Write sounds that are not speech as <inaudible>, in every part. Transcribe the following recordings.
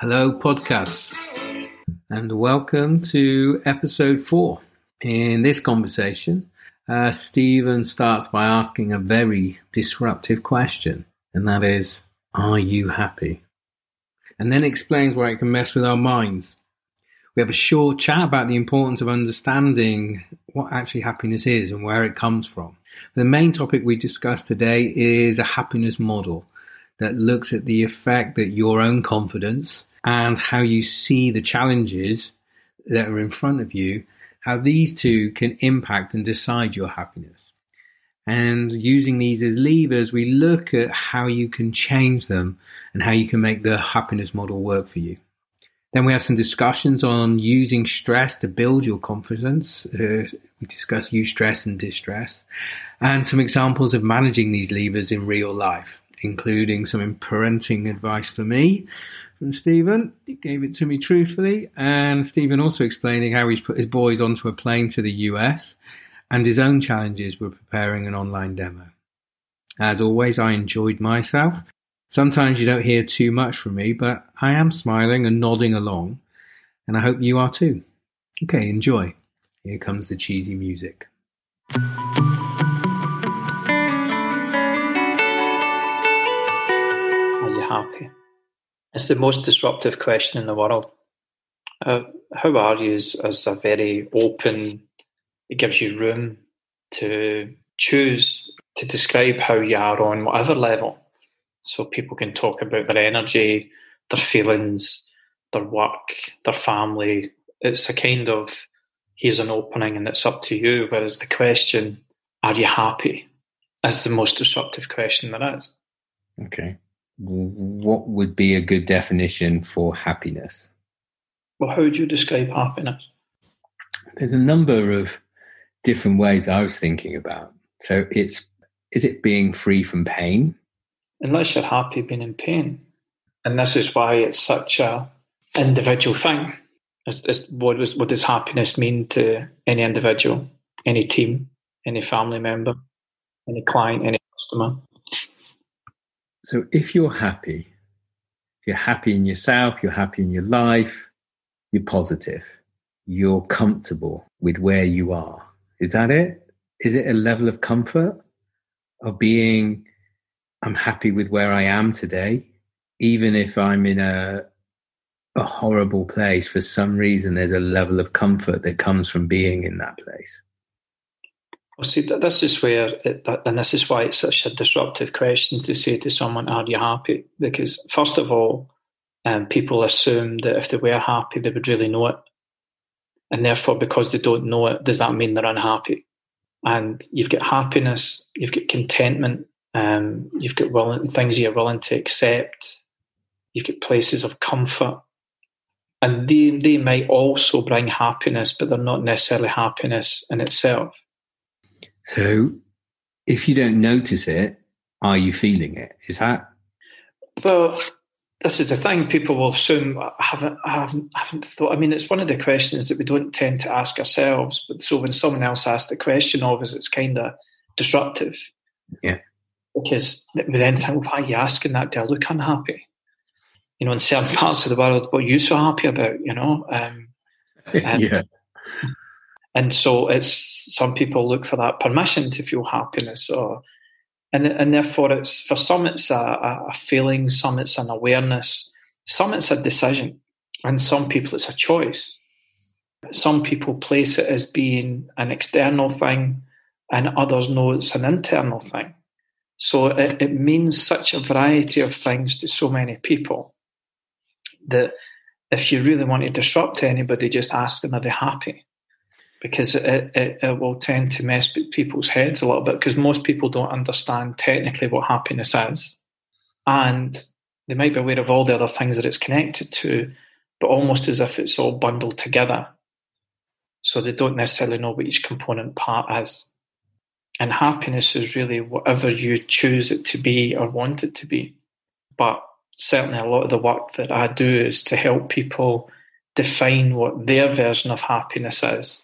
Hello, podcast, and welcome to episode four. In this conversation, uh, Stephen starts by asking a very disruptive question, and that is, Are you happy? And then explains why it can mess with our minds. We have a short chat about the importance of understanding what actually happiness is and where it comes from. The main topic we discuss today is a happiness model that looks at the effect that your own confidence and how you see the challenges that are in front of you, how these two can impact and decide your happiness. And using these as levers, we look at how you can change them and how you can make the happiness model work for you. Then we have some discussions on using stress to build your confidence. Uh, we discuss eustress and distress, and some examples of managing these levers in real life, including some parenting advice for me from Stephen. He gave it to me truthfully, and Stephen also explaining how he's put his boys onto a plane to the US and his own challenges with preparing an online demo. As always, I enjoyed myself Sometimes you don't hear too much from me, but I am smiling and nodding along, and I hope you are too. Okay, enjoy. Here comes the cheesy music. Are you happy? It's the most disruptive question in the world. Uh, how are you is, a very open, it gives you room to choose to describe how you are on whatever level so people can talk about their energy, their feelings, their work, their family. It's a kind of here's an opening and it's up to you. Whereas the question, are you happy, is the most disruptive question there is. Okay. What would be a good definition for happiness? Well, how would you describe happiness? There's a number of different ways I was thinking about. So it's is it being free from pain? unless you're happy being in pain. And this is why it's such a individual thing. It's, it's, what, does, what does happiness mean to any individual, any team, any family member, any client, any customer? So if you're happy, if you're happy in yourself, you're happy in your life, you're positive, you're comfortable with where you are. Is that it? Is it a level of comfort of being I'm happy with where I am today, even if I'm in a a horrible place. For some reason, there's a level of comfort that comes from being in that place. Well, see, this is where, it, and this is why it's such a disruptive question to say to someone, "Are you happy?" Because first of all, um, people assume that if they were happy, they would really know it, and therefore, because they don't know it, does that mean they're unhappy? And you've got happiness, you've got contentment, um, you've got willing, things you're willing to accept. You've got places of comfort. And they, they might also bring happiness, but they're not necessarily happiness in itself. So if you don't notice it, are you feeling it? Is that? Well, this is the thing. People will assume I haven't, I haven't, I haven't thought. I mean, it's one of the questions that we don't tend to ask ourselves. But so when someone else asks the question of us, it's kind of disruptive. Yeah because we then think, why are you asking that? Do I look unhappy? You know, in certain parts of the world, what are you so happy about? You know, um, <laughs> yeah. And so it's some people look for that permission to feel happiness, or and and therefore it's for some it's a, a feeling, some it's an awareness, some it's a decision, and some people it's a choice. Some people place it as being an external thing, and others know it's an internal thing. So it, it means such a variety of things to so many people that if you really want to disrupt anybody, just ask them, are they happy? Because it, it, it, will tend to mess people's heads a little bit because most people don't understand technically what happiness is. And they might be aware of all the other things that it's connected to, but almost as if it's all bundled together. So they don't necessarily know what each component part is. And happiness is really whatever you choose it to be or want it to be. But certainly, a lot of the work that I do is to help people define what their version of happiness is.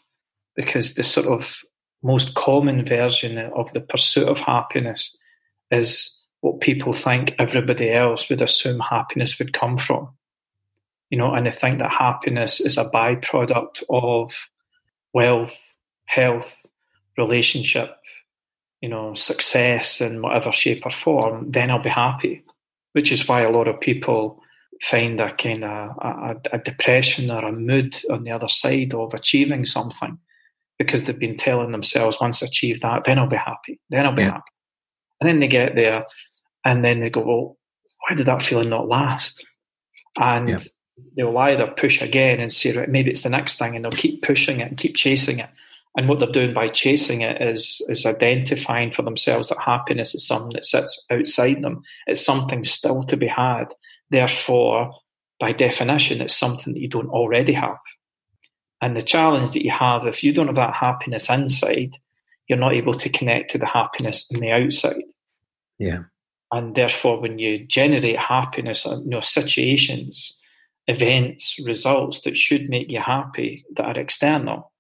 Because the sort of most common version of the pursuit of happiness is what people think everybody else would assume happiness would come from. you know, and they think that happiness is a byproduct of wealth, health, relationship, you know, success in whatever shape or form, then I'll be happy. Which is why a lot of people find a kind of a, a, depression or a mood on the other side of achieving something because they've been telling themselves once I achieve that, then I'll be happy. Then I'll be yeah. happy. And then they get there and then they go, well, why did that feeling not last? And yeah. they'll either push again and say, right, maybe it's the next thing, and they'll keep pushing it and keep chasing it. And what they're doing by chasing it is is identifying for themselves that happiness is something that sits outside them. It's something still to be had. Therefore, by definition, it's something that you don't already have. And the challenge that you have, if you don't have that happiness inside, you're not able to connect to the happiness in the outside. Yeah. And therefore, when you generate happiness, you know, situations, events, results that should make you happy that are external,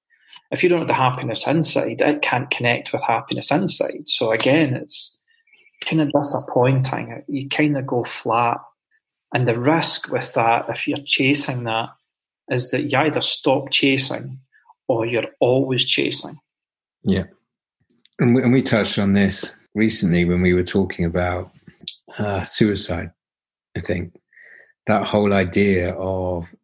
if you don't have the happiness inside, it can't connect with happiness inside. So again, it's kind of disappointing. You kind of go flat. And the risk with that, if you're chasing that, is that you either stop chasing or you're always chasing. Yeah. And we, and we touched on this recently when we were talking about uh, suicide. I think that whole idea of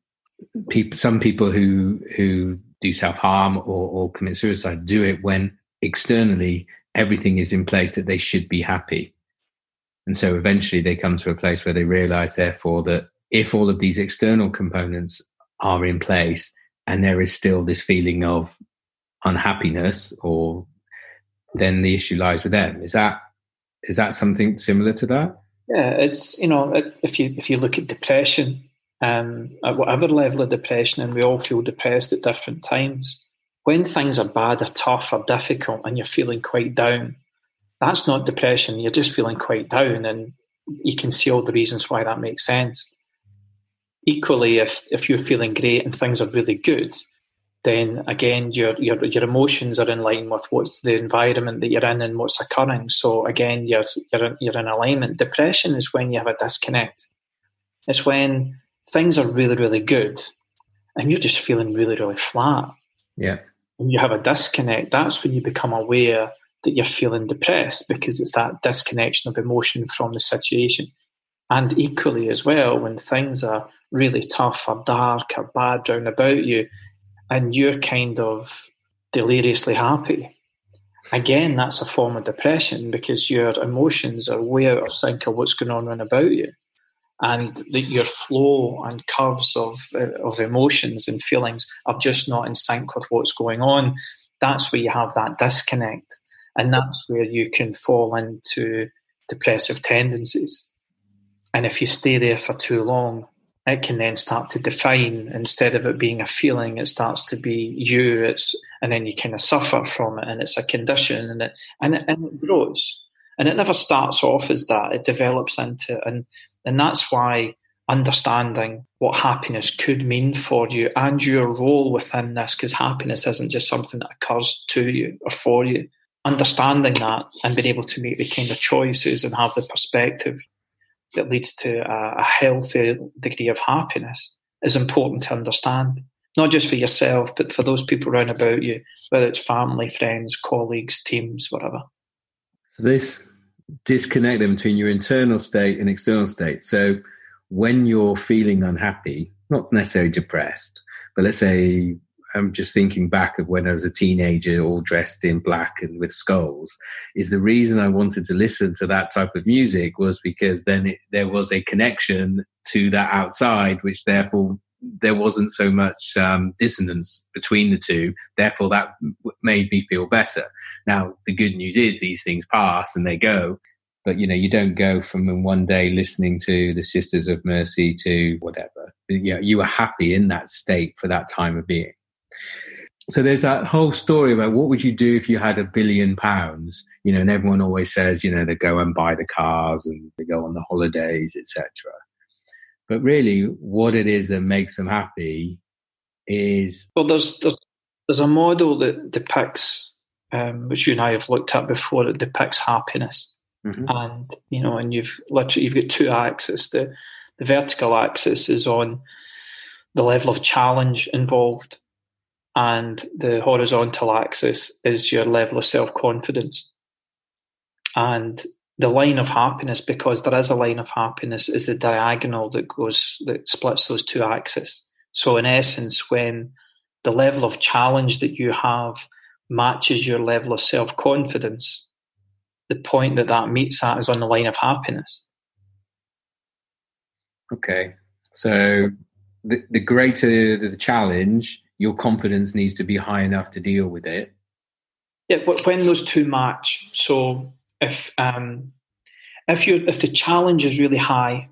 people, some people who who do self harm or, or commit suicide do it when externally everything is in place that they should be happy. And so eventually they come to a place where they realize, therefore, that if all of these external components are in place and there is still this feeling of unhappiness or then the issue lies with them. Is that is that something similar to that? Yeah, it's you know if you if you look at depression, um, at whatever level of depression, and we all feel depressed at different times. When things are bad or tough or difficult and you're feeling quite down, that's not depression. You're just feeling quite down, and you can see all the reasons why that makes sense. Equally, if if you're feeling great and things are really good, then again your your your emotions are in line with what's the environment that you're in and what's occurring. So again, you're you're you're in alignment. Depression is when you have a disconnect. It's when things are really, really good and you're just feeling really, really flat. Yeah. When you have a disconnect, that's when you become aware that you're feeling depressed because it's that disconnection of emotion from the situation. And equally as well, when things are really tough or dark or bad round about you, and you're kind of deliriously happy. Again, that's a form of depression because your emotions are way out of sync of what's going on around about you and that your flow and curves of uh, of emotions and feelings are just not in sync with what's going on that's where you have that disconnect and that's where you can fall into depressive tendencies and if you stay there for too long it can then start to define instead of it being a feeling it starts to be you. It's and then you kind of suffer from it and it's a condition and it and it, and it grows. And it never starts off as that. It develops into and and that's why understanding what happiness could mean for you and your role within this, because happiness isn't just something that occurs to you or for you. Understanding that and being able to make the kind of choices and have the perspective that leads to a, a healthy degree of happiness is important to understand. Not just for yourself, but for those people around about you, whether it's family, friends, colleagues, teams, whatever. So this disconnect them between your internal state and external state. So when you're feeling unhappy, not necessarily depressed, but let's say I'm just thinking back of when I was a teenager, all dressed in black and with skulls. Is the reason I wanted to listen to that type of music was because then it, there was a connection to that outside, which therefore there wasn't so much um, dissonance between the two. Therefore, that made me feel better. Now, the good news is these things pass and they go. But you know, you don't go from one day listening to the Sisters of Mercy to whatever. You know, you were happy in that state for that time of being. So there's that whole story about what would you do if you had a billion pounds, you know, and everyone always says, you know, they go and buy the cars and they go on the holidays, etc. But really, what it is that makes them happy is well, there's there's, there's a model that depicts, um, which you and I have looked at before, that depicts happiness, mm-hmm. and you know, and you've literally you've got two axes. The the vertical axis is on the level of challenge involved, and the horizontal axis is your level of self confidence. And the line of happiness, because there is a line of happiness, is the diagonal that goes that splits those two axes. So in essence, when the level of challenge that you have matches your level of self confidence, the point that that meets that is on the line of happiness. Okay, so the, the greater the challenge, your confidence needs to be high enough to deal with it. Yeah, but when those two match, so if um, if you if the challenge is really high,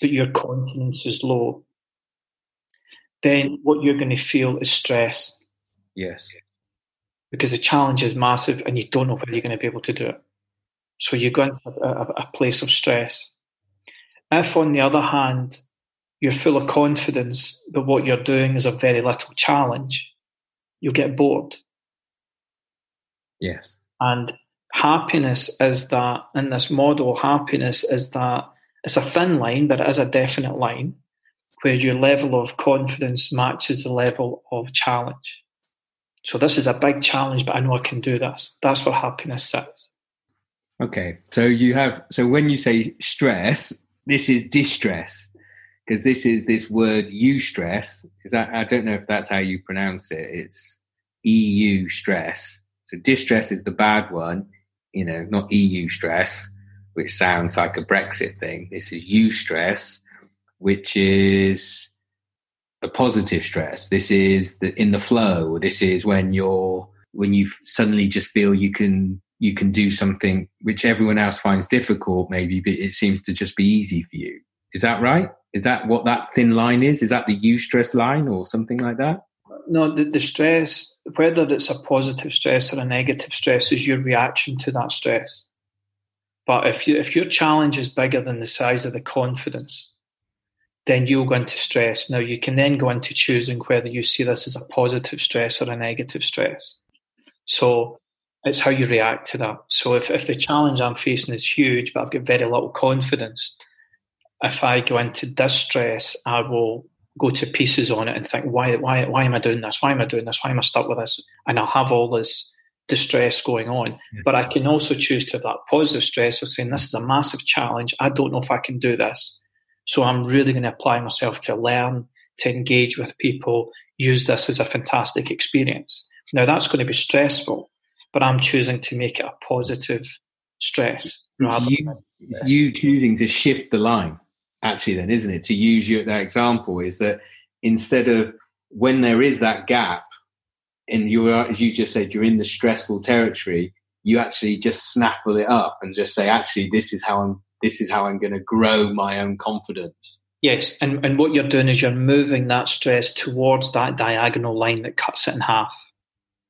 but your confidence is low, then what you're going to feel is stress. Yes. Because the challenge is massive and you don't know whether you're going to be able to do it. So you go into a, a, a place of stress. If, on the other hand, you're full of confidence, but what you're doing is a very little challenge, you'll get bored. Yes. And happiness is that, in this model, happiness is that it's a thin line, but it is a definite line where your level of confidence matches the level of challenge. So this is a big challenge, but I know I can do this. That's where happiness sits. Okay. So you have so when you say stress, this is distress. Because this is this word eustress. Is that I don't know if that's how you pronounce it. It's EU stress. So distress is the bad one, you know, not EU stress, which sounds like a Brexit thing. This is eustress, which is a positive stress. This is the, in the flow. This is when you're when you suddenly just feel you can you can do something which everyone else finds difficult, maybe, but it seems to just be easy for you. Is that right? Is that what that thin line is? Is that the eustress line or something like that? No, the, the stress, whether it's a positive stress or a negative stress, is your reaction to that stress. But if you, if your challenge is bigger than the size of the confidence, then you'll go into stress. Now, you can then go into choosing whether you see this as a positive stress or a negative stress. So it's how you react to that. So if, if the challenge I'm facing is huge, but I've got very little confidence, if I go into distress, I will go to pieces on it and think, why, why, why am I doing this? Why am I doing this? Why am I stuck with this? And I'll have all this distress going on. Yes. But I can also choose to have that positive stress of saying, this is a massive challenge. I don't know if I can do this. So I'm really going to apply myself to learn, to engage with people, use this as a fantastic experience. Now that's going to be stressful, but I'm choosing to make it a positive stress. You, you choosing to shift the line, actually, then, isn't it? To use you that example, is that instead of when there is that gap, and you are, as you just said, you're in the stressful territory, you actually just snaffle it up and just say, actually, this is how I'm this is how I'm going to grow my own confidence. Yes, and, and what you're doing is you're moving that stress towards that diagonal line that cuts it in half.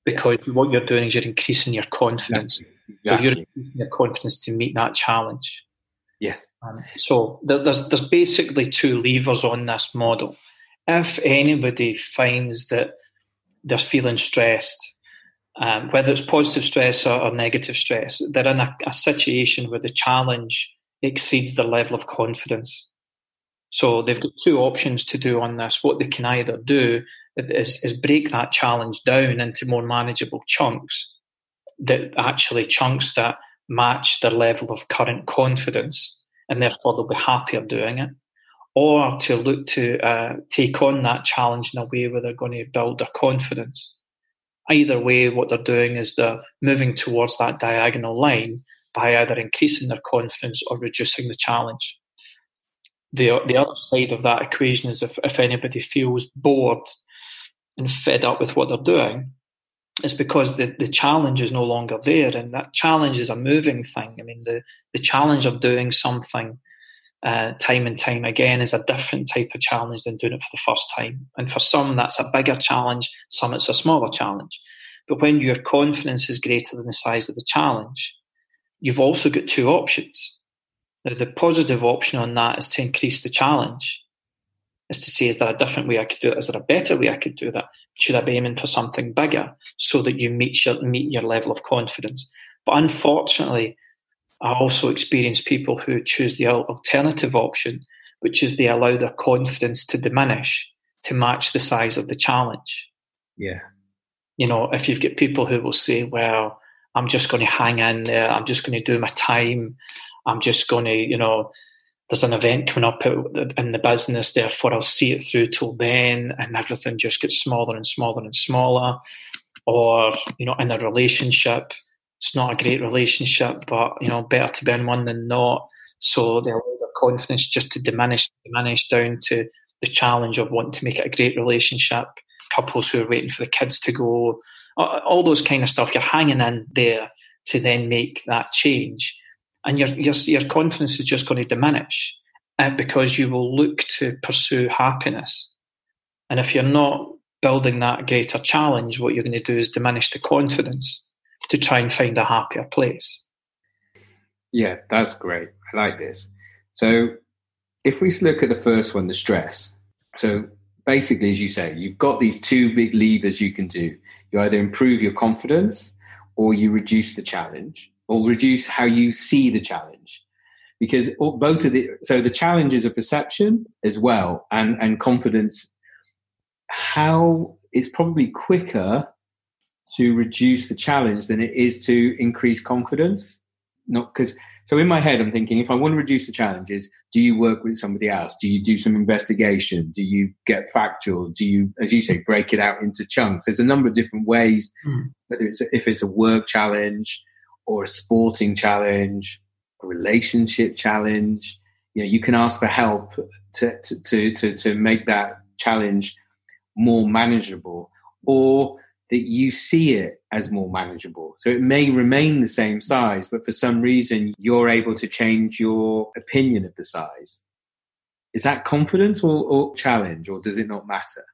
Because yeah. what you're doing is you're increasing your confidence. Exactly. So you're increasing your confidence to meet that challenge. Yes. Um, so there, there's there's basically two levers on this model. If anybody finds that they're feeling stressed, um, whether it's positive stress or, or, negative stress, they're in a, a situation where the challenge exceeds their level of confidence. So they've got two options to do on this. What they can either do is, is break that challenge down into more manageable chunks, that actually chunks that match their level of current confidence, and therefore they'll be happier doing it. Or to look to uh, take on that challenge in a way where they're going to build their confidence. Either way, what they're doing is they're moving towards that diagonal line by either increasing their confidence or reducing the challenge. The, the other side of that equation is if, if anybody feels bored and fed up with what they're doing, it's because the, the challenge is no longer there. And that challenge is a moving thing. I mean, the, the challenge of doing something uh, time and time again is a different type of challenge than doing it for the first time. And for some, that's a bigger challenge, some, it's a smaller challenge. But when your confidence is greater than the size of the challenge, you've also got two options. Now, the positive option on that is to increase the challenge, is to say, is there a different way I could do it? Is there a better way I could do that? Should I be aiming for something bigger so that you meet your, meet your level of confidence? But unfortunately, I also experience people who choose the alternative option, which is they allow their confidence to diminish to match the size of the challenge. Yeah. You know, if you've got people who will say, well, I'm just going to hang in there, I'm just going to do my time, I'm just going to, you know, there's an event coming up in the business, therefore I'll see it through till then, and everything just gets smaller and smaller and smaller. Or, you know, in a relationship, it's not a great relationship, but, you know, better to be in one than not. So they allow their confidence just to diminish, diminish down to the challenge of wanting to make it a great relationship. Couples who are waiting for the kids to go, all those kind of stuff. You're hanging in there to then make that change and your, your, your confidence is just going to diminish uh, because you will look to pursue happiness. And if you're not building that greater challenge, what you're going to do is diminish the confidence to try and find a happier place. Yeah, that's great. I like this. So, if we look at the first one, the stress. So, basically, as you say, you've got these two big levers you can do. You either improve your confidence or you reduce the challenge or reduce how you see the challenge. Because both of the so the challenge is a perception as well and and confidence. How it's probably quicker to reduce the challenge than it is to increase confidence. Not because so in my head i'm thinking if i want to reduce the challenges do you work with somebody else? Do you do some investigation? Do you get factual? Do you as you say break it out into chunks? There's a number of different ways mm. whether it's a, if it's a work challenge or a sporting challenge, a relationship challenge. You know, you can ask for help to, to, to, to make that challenge more manageable or that you see it as more manageable. So it may remain the same size, but for some reason you're able to change your opinion of the size. Is that confidence or, or challenge, or does it not matter?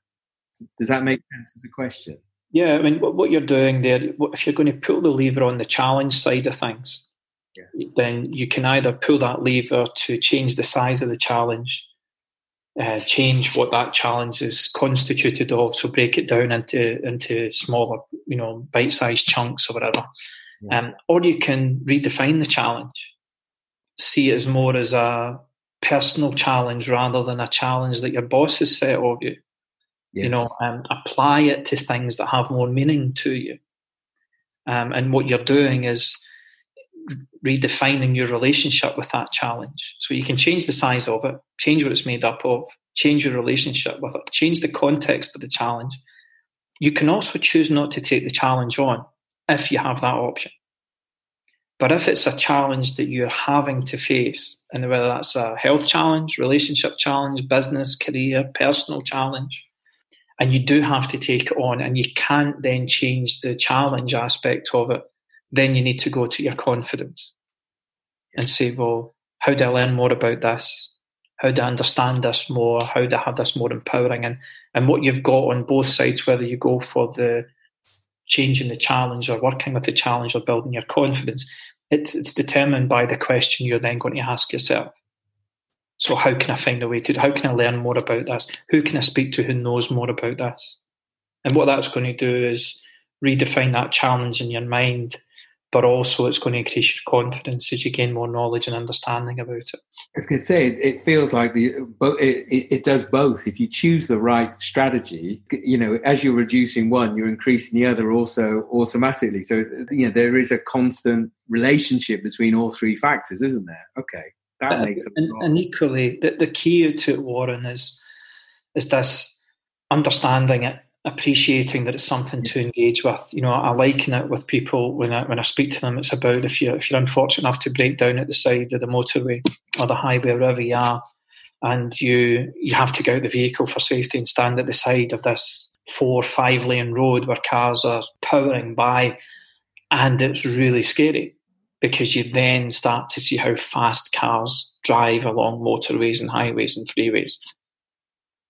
Does that make sense as a question? Yeah, I mean, what, you're doing there, if you're going to pull the lever on the challenge side of things, yeah. then you can either pull that lever to change the size of the challenge, uh, change what that challenge is constituted of, so break it down into into smaller, you know, bite-sized chunks or whatever, yeah. um, or you can redefine the challenge, see it as more as a personal challenge rather than a challenge that your boss has set of you. Yes. You know, um, apply it to things that have more meaning to you. Um, and what you're doing is redefining your relationship with that challenge. So you can change the size of it, change what it's made up of, change your relationship with it, change the context of the challenge. You can also choose not to take the challenge on if you have that option. But if it's a challenge that you're having to face, and whether that's a health challenge, relationship challenge, business, career, personal challenge, and you do have to take it on and you can't then change the challenge aspect of it. Then you need to go to your confidence and say well how do i learn more about this? How do i understand this more? How do i have this more empowering? And and what you've got on both sides whether you go for the changing the challenge or working with the challenge or building your confidence it's, it's determined by the question you're then going to ask yourself so how can I find a way to? How can I learn more about this? Who can I speak to who knows more about this? And what that's going to do is redefine that challenge in your mind, but also it's going to increase your confidence as you gain more knowledge and understanding about it. I was going to say it feels like the it, it, it does both. If you choose the right strategy, you know, as you're reducing one, you're increasing the other also automatically. So you know there is a constant relationship between all three factors, isn't there? Okay. That makes and, and, equally, the, the key to it, Warren, is is this understanding it, appreciating that it's something to engage with. You know, I liken it with people when I when I speak to them. It's about if you if you're unfortunate enough to break down at the side of the motorway or the highway, wherever you are, and you you have to get out the vehicle for safety and stand at the side of this four five lane road where cars are powering by, and it's really scary because you then start to see how fast cars drive along motorways and highways and freeways.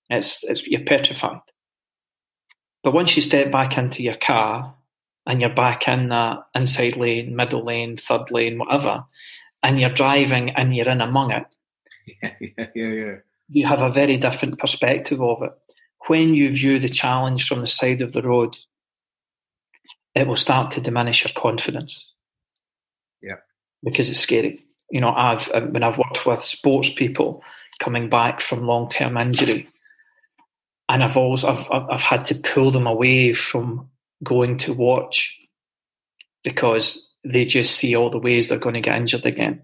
It's, it's you're petrified. But once you step back into your car and you're back in that inside lane, middle lane, third lane, whatever, and you're driving and you're in among it, yeah, yeah, yeah, yeah. you have a very different perspective of it. When you view the challenge from the side of the road, it will start to diminish your confidence because it's scary. You know, I've when I've worked with sports people coming back from long term injury, and I've always I've I've had to pull them away from going to watch because they just see all the ways they're going to get injured again.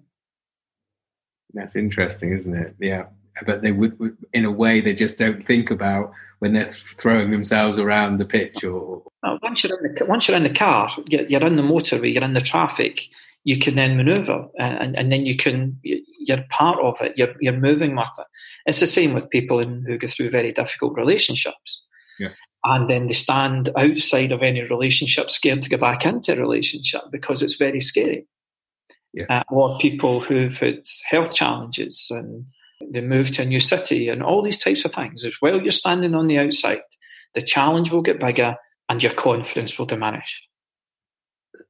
That's interesting, isn't it? Yeah, but they would, in a way, they just don't think about when they're throwing themselves around the pitch. Or once you're in the once you're in the car, you're in the motorway, you're in the traffic. You can then manoeuvre, and, and then you can you're part of it. You're you're moving with it. It's the same with people in, who go through very difficult relationships. Yeah. And then they stand outside of any relationship, scared to go back into a relationship because it's very scary. Yeah. Uh, or people who've had health challenges and they move to a new city and all these types of things. As well, you're standing on the outside, the challenge will get bigger and your confidence will diminish.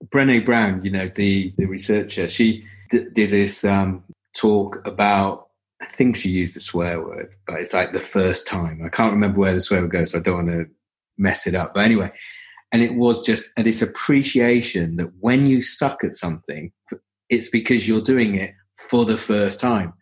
Brene Brown, you know, the, the researcher, she d- did this um, talk about, I think she used the swear word, but it's like the first time. I can't remember where the swear word goes, so I don't want to mess it up. But anyway, and it was just this appreciation that when you suck at something, it's because you're doing it for the first time.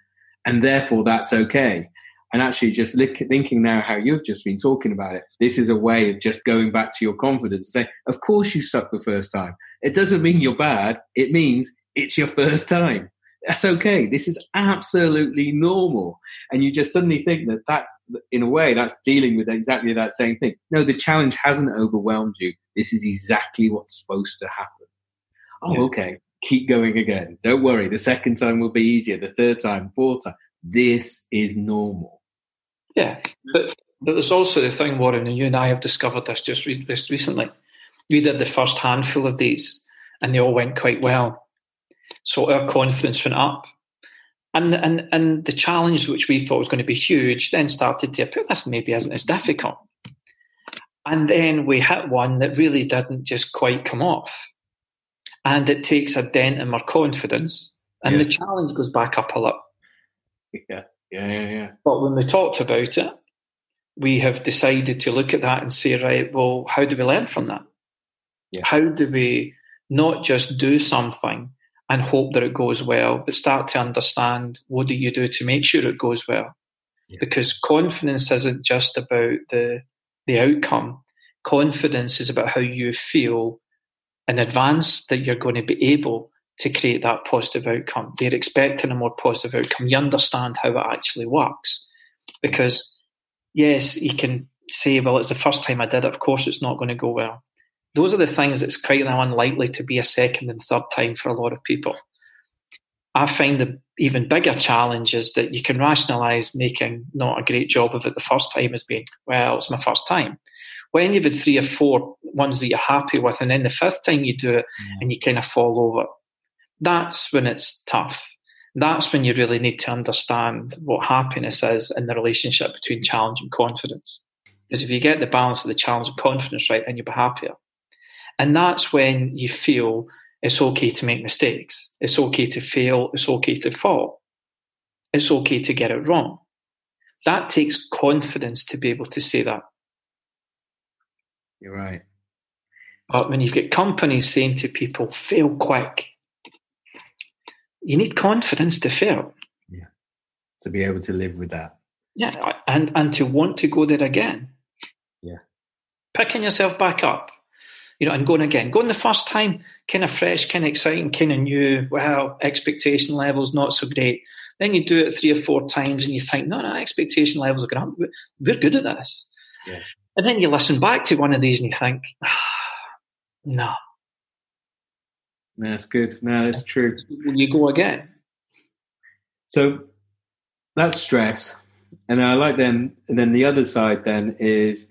And therefore, that's okay. And actually, just thinking now how you've just been talking about it, this is a way of just going back to your confidence. Say, of course you suck the first time. It doesn't mean you're bad. It means it's your first time. That's okay. This is absolutely normal. And you just suddenly think that that's, in a way, that's dealing with exactly that same thing. No, the challenge hasn't overwhelmed you. This is exactly what's supposed to happen. Oh, yeah. okay. Keep going again. Don't worry. The second time will be easier. The third time, fourth time. This is normal. Yeah. But, but there's also the thing, Warren, and you and I have discovered this just, re- just recently. We did the first handful of these and they all went quite well so our confidence went up. And, and, and the challenge, which we thought was going to be huge, then started to appear this maybe isn't as difficult. And then we hit one that really didn't just quite come off. And it takes a dent in our confidence. And yeah. the challenge goes back up a lot. Yeah, yeah, yeah, yeah. But when we talked about it, we have decided to look at that and say, right, well, how do we learn from that? Yeah. How do we not just do something and hope that it goes well, but start to understand what do you do to make sure it goes well. Yes. Because confidence isn't just about the the outcome. Confidence is about how you feel in advance that you're going to be able to create that positive outcome. They're expecting a more positive outcome. You understand how it actually works. Because yes, you can say, well, it's the first time I did it, of course it's not going to go well those are the things that's quite now unlikely to be a second and third time for a lot of people. I find the even bigger challenge is that you can rationalise making not a great job of it the first time as being, well, it's my first time. When you've had three or four ones that you're happy with, and then the fifth time you do it mm. and you kind of fall over, that's when it's tough. That's when you really need to understand what happiness is in the relationship between challenge and confidence. Because if you get the balance of the challenge and confidence right, then you'll be happier. And that's when you feel it's okay to make mistakes. It's okay to fail. It's okay to fall. It's okay to get it wrong. That takes confidence to be able to say that. You're right. But when you've got companies saying to people, fail quick, you need confidence to fail. Yeah. To be able to live with that. Yeah. And, and to want to go there again. Yeah. Picking yourself back up you know, and going again. Going the first time, kind of fresh, kind of exciting, kind of new. Well, expectation levels not so great. Then you do it three or four times, and you think, no, no, expectation levels are good. We're good at this. Yeah. And then you listen back to one of these, and you think, ah, <sighs> no. No, that's good. No, that's true. When you go again. So that's stress. And I like then, and then the other side then is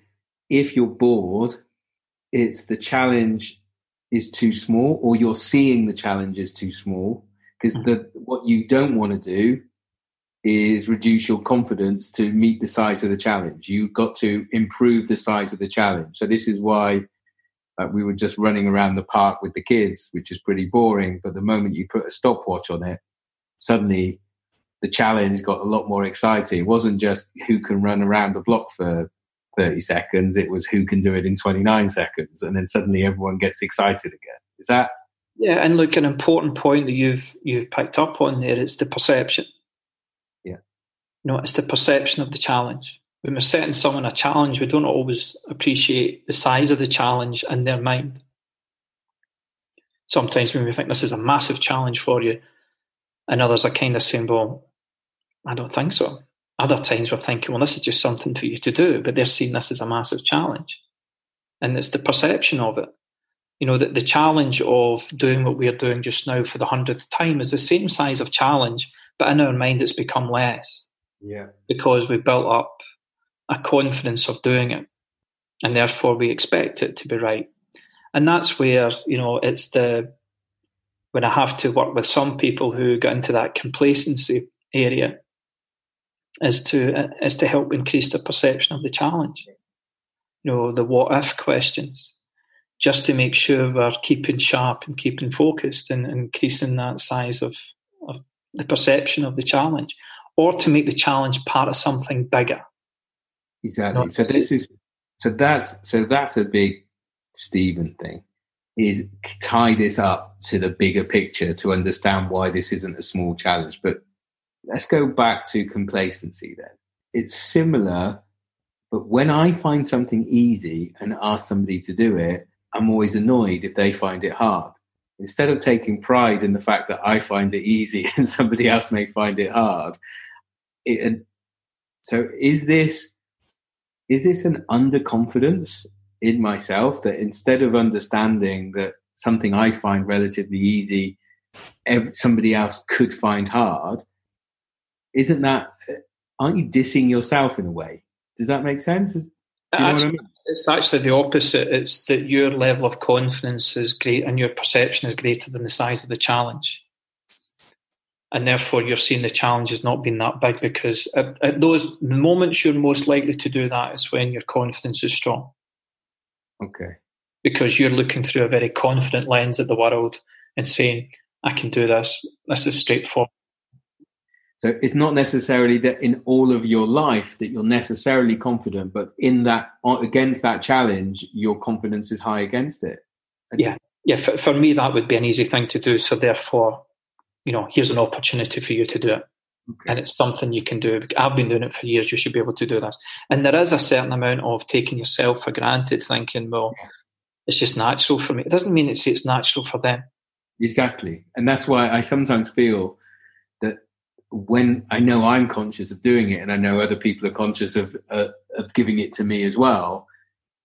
if you're bored, it's the challenge is too small or you're seeing the challenge is too small because mm. the what you don't want to do is reduce your confidence to meet the size of the challenge you've got to improve the size of the challenge so this is why uh, we were just running around the park with the kids which is pretty boring but the moment you put a stopwatch on it suddenly the challenge got a lot more exciting it wasn't just who can run around the block for 30 seconds. It was who can do it in 29 seconds. And then suddenly everyone gets excited again. Is that? Yeah. And look, an important point that you've, you've picked up on there is the perception. Yeah. You know, it's the perception of the challenge. When we're setting someone a challenge, we don't always appreciate the size of the challenge in their mind. Sometimes when we think this is a massive challenge for you, and others are kind of saying, Well, I don't think so. Other times we're thinking, Well, this is just something for you to do, but they're seeing this as a massive challenge. And it's the perception of it. You know, that the challenge of doing what we're doing just now for the hundredth time is the same size of challenge, but in our mind it's become less. Yeah. Because we built up a confidence of doing it. And therefore we expect it to be right. And that's where, you know, it's the when I have to work with some people who get into that complacency area is to is to help increase the perception of the challenge. You know, the what if questions, just to make sure we're keeping sharp and keeping focused and, increasing that size of, of the perception of the challenge, or to make the challenge part of something bigger. Exactly. so this is so that's so that's a big Stephen thing is tie this up to the bigger picture to understand why this isn't a small challenge. But let's go back to complacency then. It's similar, but when I find something easy and ask somebody to do it, I'm always annoyed if they find it hard. Instead of taking pride in the fact that I find it easy <laughs> and somebody else may find it hard. It, so is this is this an underconfidence in myself that instead of understanding that something I find relatively easy, somebody else could find hard, isn't that, uh, aren't you dissing yourself in a way? Does that make sense? Do you know actually, I mean? It's actually the opposite. It's that your level of confidence is great and your perception is greater than the size of the challenge. And therefore, you're seeing the challenge as not being that big because at, at those moments you're most likely to do that is when your confidence is strong. Okay. Because you're looking through a very confident lens at the world and saying, I can do this. This is straightforward. So it's not necessarily that in all of your life that you're necessarily confident, but in that uh, against that challenge, your confidence is high against it. Yeah, yeah. For, for me, that would be an easy thing to do. So therefore, you know, here's an opportunity for you to do it. Okay. And it's something you can do. I've been doing it for years. You should be able to do this. And there is a certain amount of taking yourself for granted, thinking, well, yeah. it's just natural for me. It doesn't mean it's it's natural for them. Exactly. And that's why I sometimes feel that when I know I'm conscious of doing it and I know other people are conscious of, uh, of giving it to me as well,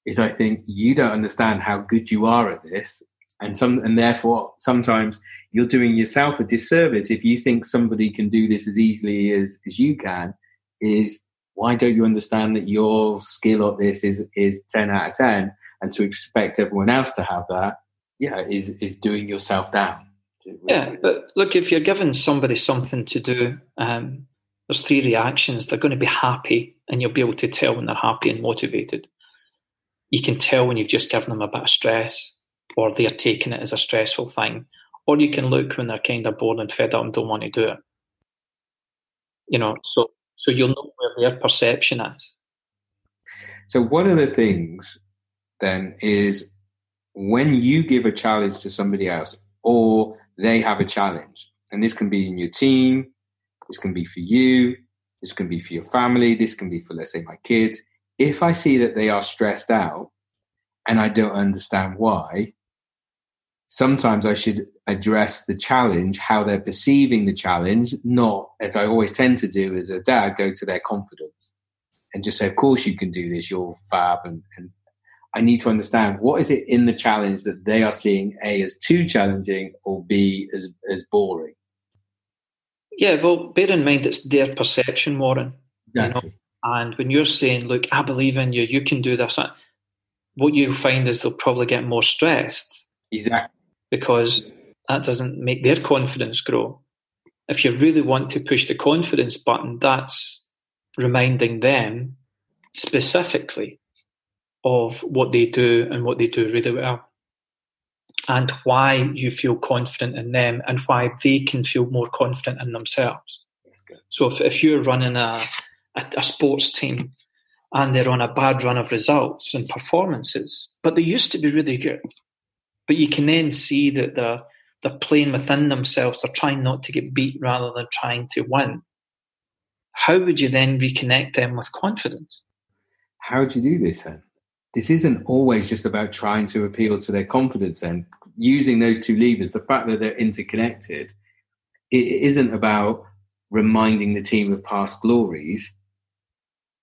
is I think you don't understand how good you are at this. And some, and therefore sometimes you're doing yourself a disservice if you think somebody can do this as easily as, as you can is why don't you understand that your skill at this is is 10 out of 10 and to expect everyone else to have that yeah is is doing yourself down. Yeah but look if you're giving somebody something to do um, there's three reactions. They're going to be happy and you'll be able to tell when they're happy and motivated. You can tell when you've just given them a bit of stress or they're taking it as a stressful thing or you can look when they're kind of bored and fed up and don't want to do it. You know, so so you'll know where their perception is. So one of the things then is when you give a challenge to somebody else or they have a challenge, and this can be in your team, this can be for you, this can be for your family, this can be for let's say my kids. If I see that they are stressed out and I don't understand why, sometimes I should address the challenge, how they're perceiving the challenge, not as I always tend to do as a dad, go to their confidence and just say, of course you can do this, you're fab. And, and I need to understand what is it in the challenge that they are seeing A as too challenging or B as, as boring. Yeah, well, bear in mind it's their perception, Warren. Exactly. You know? And when you're saying, look, I believe in you, you can do this, what you'll find is they'll probably get more stressed. Exactly because that doesn't make their confidence grow. If you really want to push the confidence button, that's reminding them specifically of what they do and what they do really well and why you feel confident in them and why they can feel more confident in themselves. So if, if you're running a, a, a, sports team and they're on a bad run of results and performances, but they used to be really good, but you can then see that they're, they're playing within themselves. They're trying not to get beat rather than trying to win. how would you then reconnect them with confidence? How do you do this then? This isn't always just about trying to appeal to their confidence then. Using those two levers, the fact that they're interconnected, it isn't about reminding the team of past glories,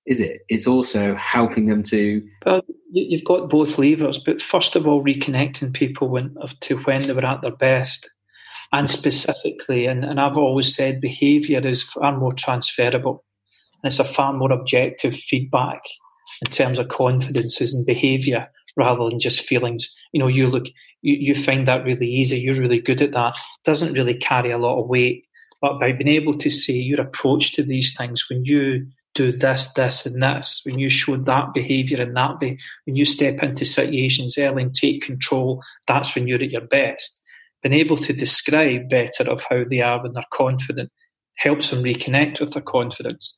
is it? It's also helping them to. Well, you've got both levers, but first of all, reconnecting people when, to when they were at their best. And specifically, and, and I've always said behaviour is far more transferable. And it's a far more objective feedback in terms of confidences and behaviour rather than just feelings. You know, you look, you, you find that really easy, you're really good at that. Doesn't really carry a lot of weight but by being able to say your approach to these things, when you do this, this, and this, when you show that behaviour and that, be- when you step into situations early and take control, that's when you're at your best. Being able to describe better of how they are when they're confident helps them reconnect with their confidence.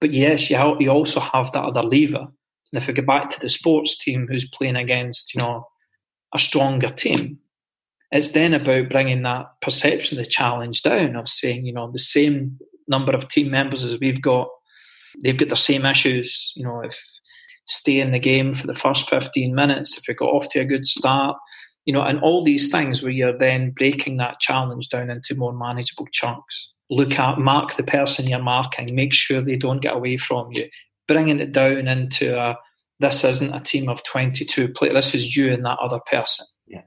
But yes, you, ha- you also have that other lever. And if we go back to the sports team who's playing against, you know, a stronger team, it's then about bringing that perception the challenge down of saying, you know, the same number of team members as we've got, they've got the same issues. You know, if stay in the game for the first 15 minutes, if we got off to a good start, you know, and all these things where you're then breaking that challenge down into more manageable chunks. Look at, mark the person you're marking, make sure they don't get away from you, bringing it down into a, this isn't a team of 22 players, this is you and that other person Yeah.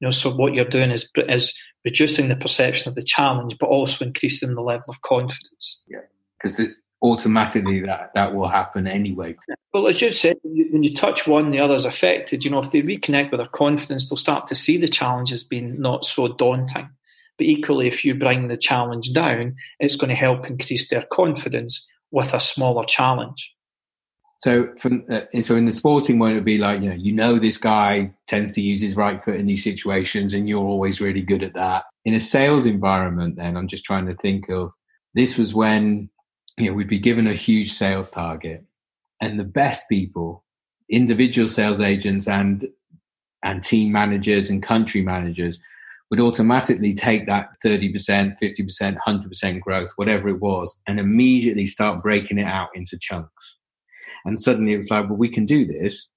you know, so what you're doing is is reducing the perception of the challenge, but also increasing the level of confidence. Yeah, because automatically that that will happen anyway. Well, as you said, when you touch one, the other's affected. You know, if they reconnect with their confidence, they'll start to see the challenge as being not so daunting. But equally, if you bring the challenge down, it's going to help increase their confidence with a smaller challenge. So, from, uh, so in the sporting one, it would be like you know, you know, this guy tends to use his right foot in these situations, and you're always really good at that. In a sales environment, then I'm just trying to think of this was when you know we'd be given a huge sales target, and the best people, individual sales agents and and team managers and country managers would automatically take that 30%, 50%, 100% growth, whatever it was, and immediately start breaking it out into chunks. And suddenly it was like, well, we can do this.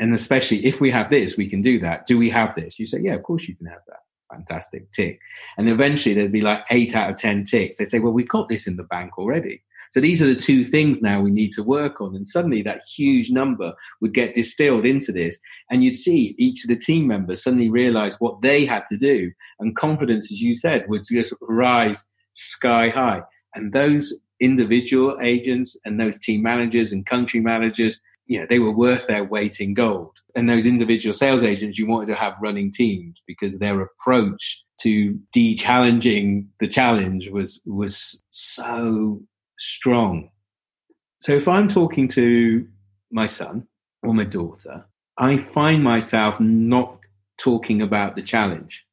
And especially if we have this, we can do that. Do we have this? You say, yeah, of course you can have that. Fantastic tick. And eventually there'd be like eight out of 10 ticks. They'd say, well, we've got this in the bank already. So these are the two things now we need to work on. And suddenly that huge number would get distilled into this. And you'd see each of the team members suddenly realize what they had to do. And confidence, as you said, would just rise sky high. And those individual agents and those team managers and country managers, you know, they were worth their weight in gold. And those individual sales agents, you wanted to have running teams because their approach to de-challenging the challenge was was so strong. So if I'm talking to my son or my daughter, I find myself not talking about the challenge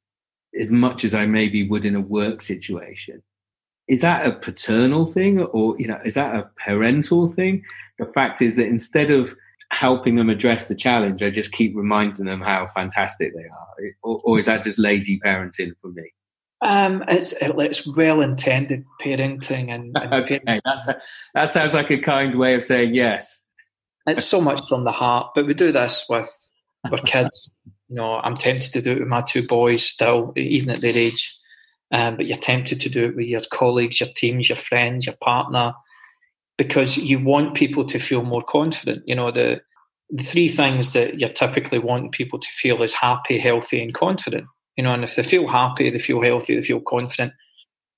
as much as I maybe would in a work situation is that a paternal thing or you know is that a parental thing? The fact is that instead of helping them address the challenge i just keep reminding them how fantastic they are. Or, or is that just lazy parenting for me? Um, it's it's well intended parenting and, and <laughs> okay that's a, that sounds like a kind way of saying yes. It's so much from the heart but we do this with with kids. <laughs> You know i'm tempted to do it with my two boys still even at their age um, but you're tempted to do it with your colleagues, your teams, your friends, your partner, because you want people to feel more confident. You know, the, the three things that you're typically wanting people to feel is happy, healthy, and confident. You know, and if they feel happy, they feel healthy, they feel confident,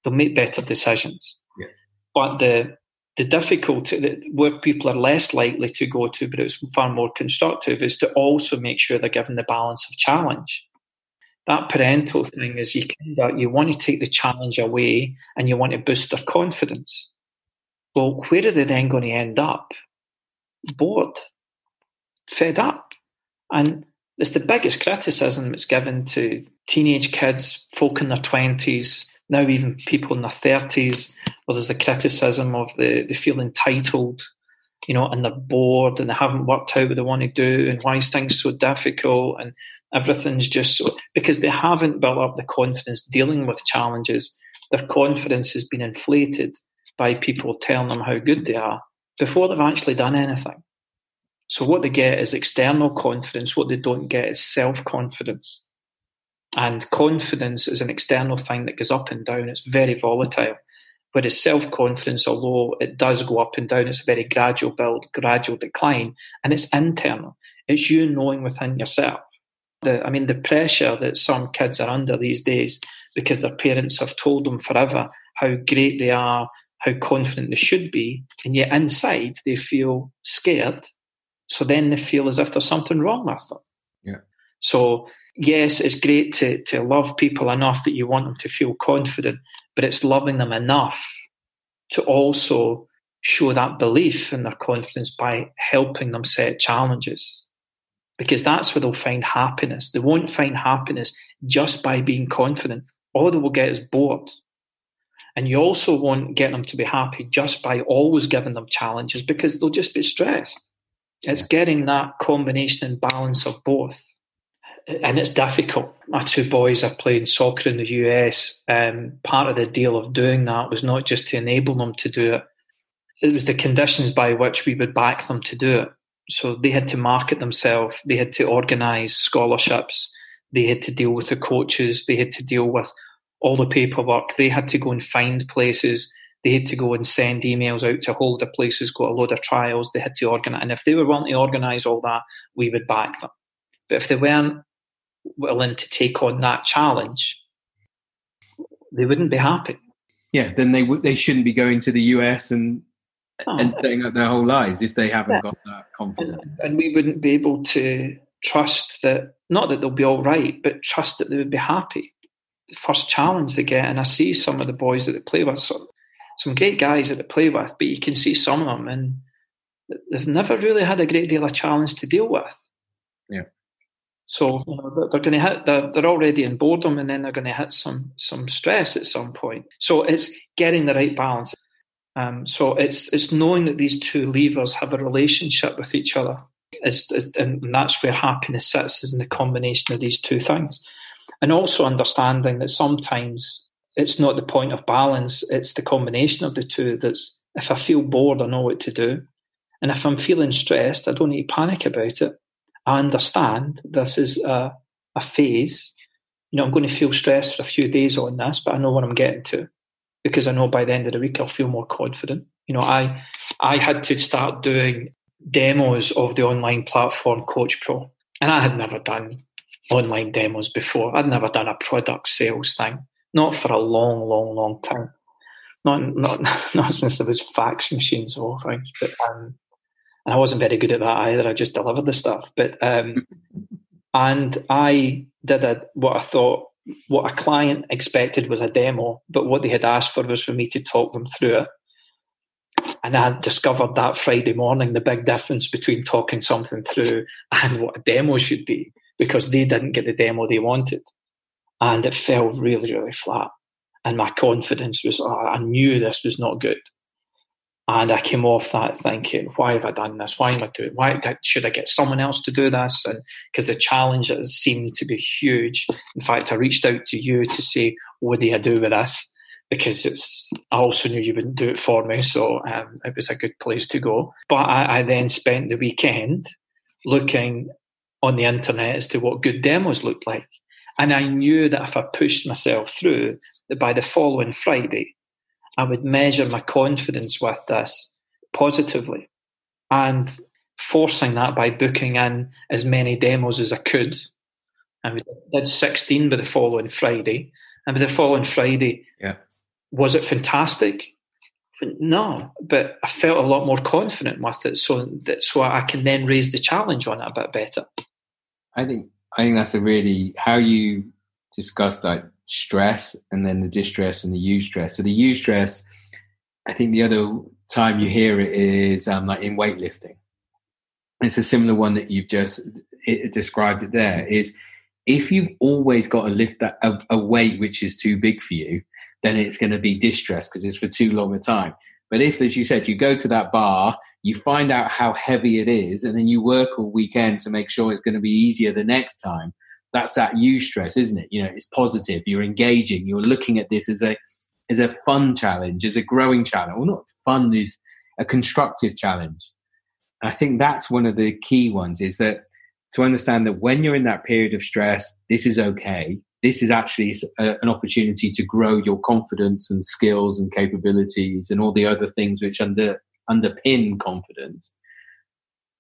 they'll make better decisions. Yeah. But the the difficulty that where people are less likely to go to, but it's far more constructive, is to also make sure they're given the balance of challenge that parental thing is you kind you want to take the challenge away and you want to boost their confidence. Well, where are they then going to end up? Bored, fed up, and it's the biggest criticism that's given to teenage kids, folk in their twenties, now even people in their thirties. Well, there's the criticism of the they feel entitled, you know, and they're bored and they haven't worked out what they want to do, and why is things so difficult and Everything's just so because they haven't built up the confidence dealing with challenges. Their confidence has been inflated by people telling them how good they are before they've actually done anything. So what they get is external confidence. What they don't get is self confidence. And confidence is an external thing that goes up and down. It's very volatile. Whereas self confidence, although it does go up and down, it's a very gradual build, gradual decline, and it's internal. It's you knowing within yourself. The, I mean, the pressure that some kids are under these days because their parents have told them forever how great they are, how confident they should be, and yet inside they feel scared. So then they feel as if there's something wrong with them. Yeah. So yes, it's great to, to love people enough that you want them to feel confident, but it's loving them enough to also show that belief in their confidence by helping them set challenges. Because that's where they'll find happiness. They won't find happiness just by being confident. All they will get is bored. And you also won't get them to be happy just by always giving them challenges because they'll just be stressed. It's getting that combination and balance of both and it's difficult. My two boys are playing soccer in the US. Um, part of the deal of doing that was not just to enable them to do it, it was the conditions by which we would back them to do it. So they had to market themselves, they had to organise scholarships, they had to deal with the coaches, they had to deal with all the paperwork, they had to go and find places, they had to go and send emails out to hold the places, go a load of trials, they had to organise. And if they were willing to organise all that, we would back them. But if they weren't willing to take on that challenge, they wouldn't be happy. Yeah, then they w- they shouldn't be going to the US and oh. and setting up their whole lives if they haven't yeah. got that confidence. And, and, we wouldn't be able to trust that not that they'll be all right, but trust that they would be happy. The first challenge they get, and I see some of the boys that they play with, some, some great guys that they play with, but you can see some of them and they've never really had a great deal of challenge to deal with. Yeah. So you know, they're, going to hit. They're, they're already in boredom, and then they're going to hit some some stress at some point. So it's getting the right balance. Um, so it's it's knowing that these two levers have a relationship with each other, and that's where happiness sits, is in the combination of these two things, and also understanding that sometimes it's not the point of balance; it's the combination of the two. That's if I feel bored, I know what to do, and if I'm feeling stressed, I don't need to panic about it. I understand this is a, a phase. You know, I'm going to feel stressed for a few days on this, but I know what I'm getting to because I know by the end of the week I'll feel more confident. You know, I I had to start doing demos of the online platform Coach Pro, and I had never done online demos before. I'd never done a product sales thing, not for a long, long, long time. Not not <laughs> not since there was fax machines of all things. But um, and I wasn't very good at that either. I just delivered the stuff. But um, and I did a, what I thought what a client expected was a demo, but what they had asked for was for me to talk them through it. And I discovered that Friday morning the big difference between talking something through and what a demo should be because they didn't get the demo they wanted. And it fell really, really flat. And my confidence was, oh, I knew this was not good. And I came off that thinking, why have I done this? Why am I doing? Why should I get someone else to do this? And because the challenge seemed to be huge. In fact, I reached out to you to say, what do I do with this? Because it's, I also knew you wouldn't do it for me, so um, it was a good place to go. But I, I then spent the weekend looking on the internet as to what good demos looked like, and I knew that if I pushed myself through, that by the following Friday I would measure my confidence with this positively and forcing that by booking in as many demos as I could. And we did 16 by the following Friday. And by the following Friday, yeah. was it fantastic? No, but I felt a lot more confident with it, so that so I can then raise the challenge on it a bit better. I think I think that's a really how you discuss that stress and then the distress and the eustress. So the eustress, I think the other time you hear it is um, like in weightlifting. It's a similar one that you've just it, described it there is if you've always got to lift that a, a weight which is too big for you, then it's going to be distress because it's for too long a time. But if, as you said, you go to that bar, you find out how heavy it is, and then you work all weekend to make sure it's going to be easier the next time, that's that eustress, isn't it? You know, it's positive. You're engaging. You're looking at this as a as a fun challenge, as a growing challenge. Well, not fun is a constructive challenge. I think that's one of the key ones is that to understand that when you're in that period of stress, this is okay. This is actually a, an opportunity to grow your confidence and skills and capabilities and all the other things which under underpin confidence.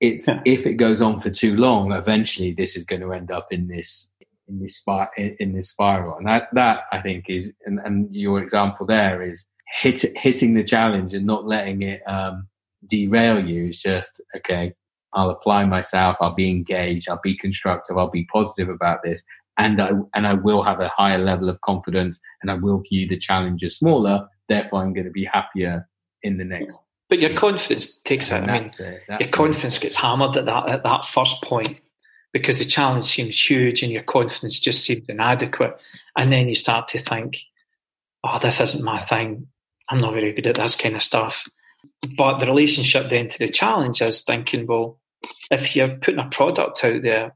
It's yeah. if it goes on for too long, eventually this is going to end up in this in this in, in this spiral, and that that I think is and, and your example there is hit, hitting the challenge and not letting it um, derail you is just okay. I'll apply myself. I'll be engaged. I'll be constructive. I'll be positive about this, and I and I will have a higher level of confidence, and I will view the challenge as smaller. Therefore, I'm going to be happier in the next but your confidence takes it. I mean, your it. confidence gets hammered at that at that first point because the challenge seems huge and your confidence just seems inadequate. And then you start to think, "Oh, this isn't my thing. I'm not very good at this kind of stuff." But the relationship then to the challenge is thinking, well, if you're putting a product out there,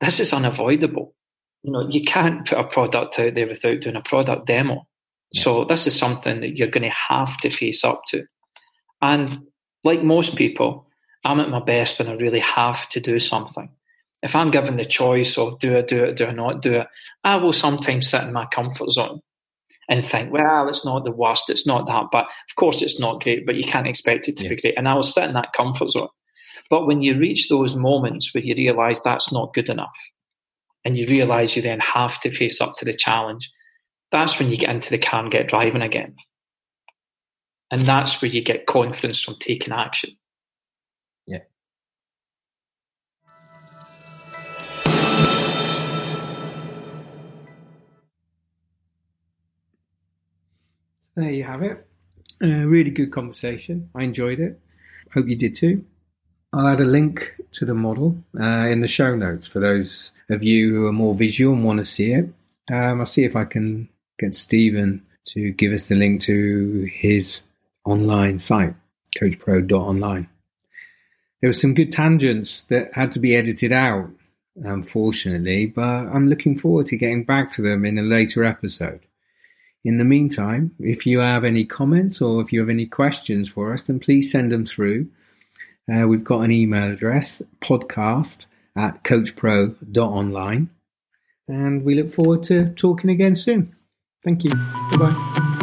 this is unavoidable. You know, you can't put a product out there without doing a product demo. Yeah. So this is something that you're going to have to face up to. And like most people, I'm at my best when I really have to do something. If I'm given the choice of do it, do it, do I not do it, I will sometimes sit in my comfort zone and think, well, it's not the worst, it's not that, but of course it's not great, but you can't expect it to yeah. be great. And I will sit in that comfort zone. But when you reach those moments where you realize that's not good enough, and you realize you then have to face up to the challenge, that's when you get into the car and get driving again. And that's where you get confidence from taking action. Yeah. So there you have it. A really good conversation. I enjoyed it. Hope you did too. I'll add a link to the model uh, in the show notes for those of you who are more visual and want to see it. Um, I'll see if I can get Stephen to give us the link to his online site, coachpro.online. There were some good tangents that had to be edited out, unfortunately, but I'm looking forward to getting back to them in a later episode. In the meantime, if you have any comments or if you have any questions for us, then please send them through. Uh, we've got an email address, podcast at coachpro.online. And we look forward to talking again soon. Thank you. Bye bye.